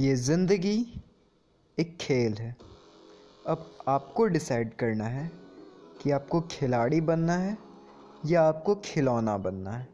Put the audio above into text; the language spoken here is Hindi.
ये ज़िंदगी एक खेल है। अब आपको डिसाइड करना है कि आपको खिलाड़ी बनना है या आपको खिलौना बनना है।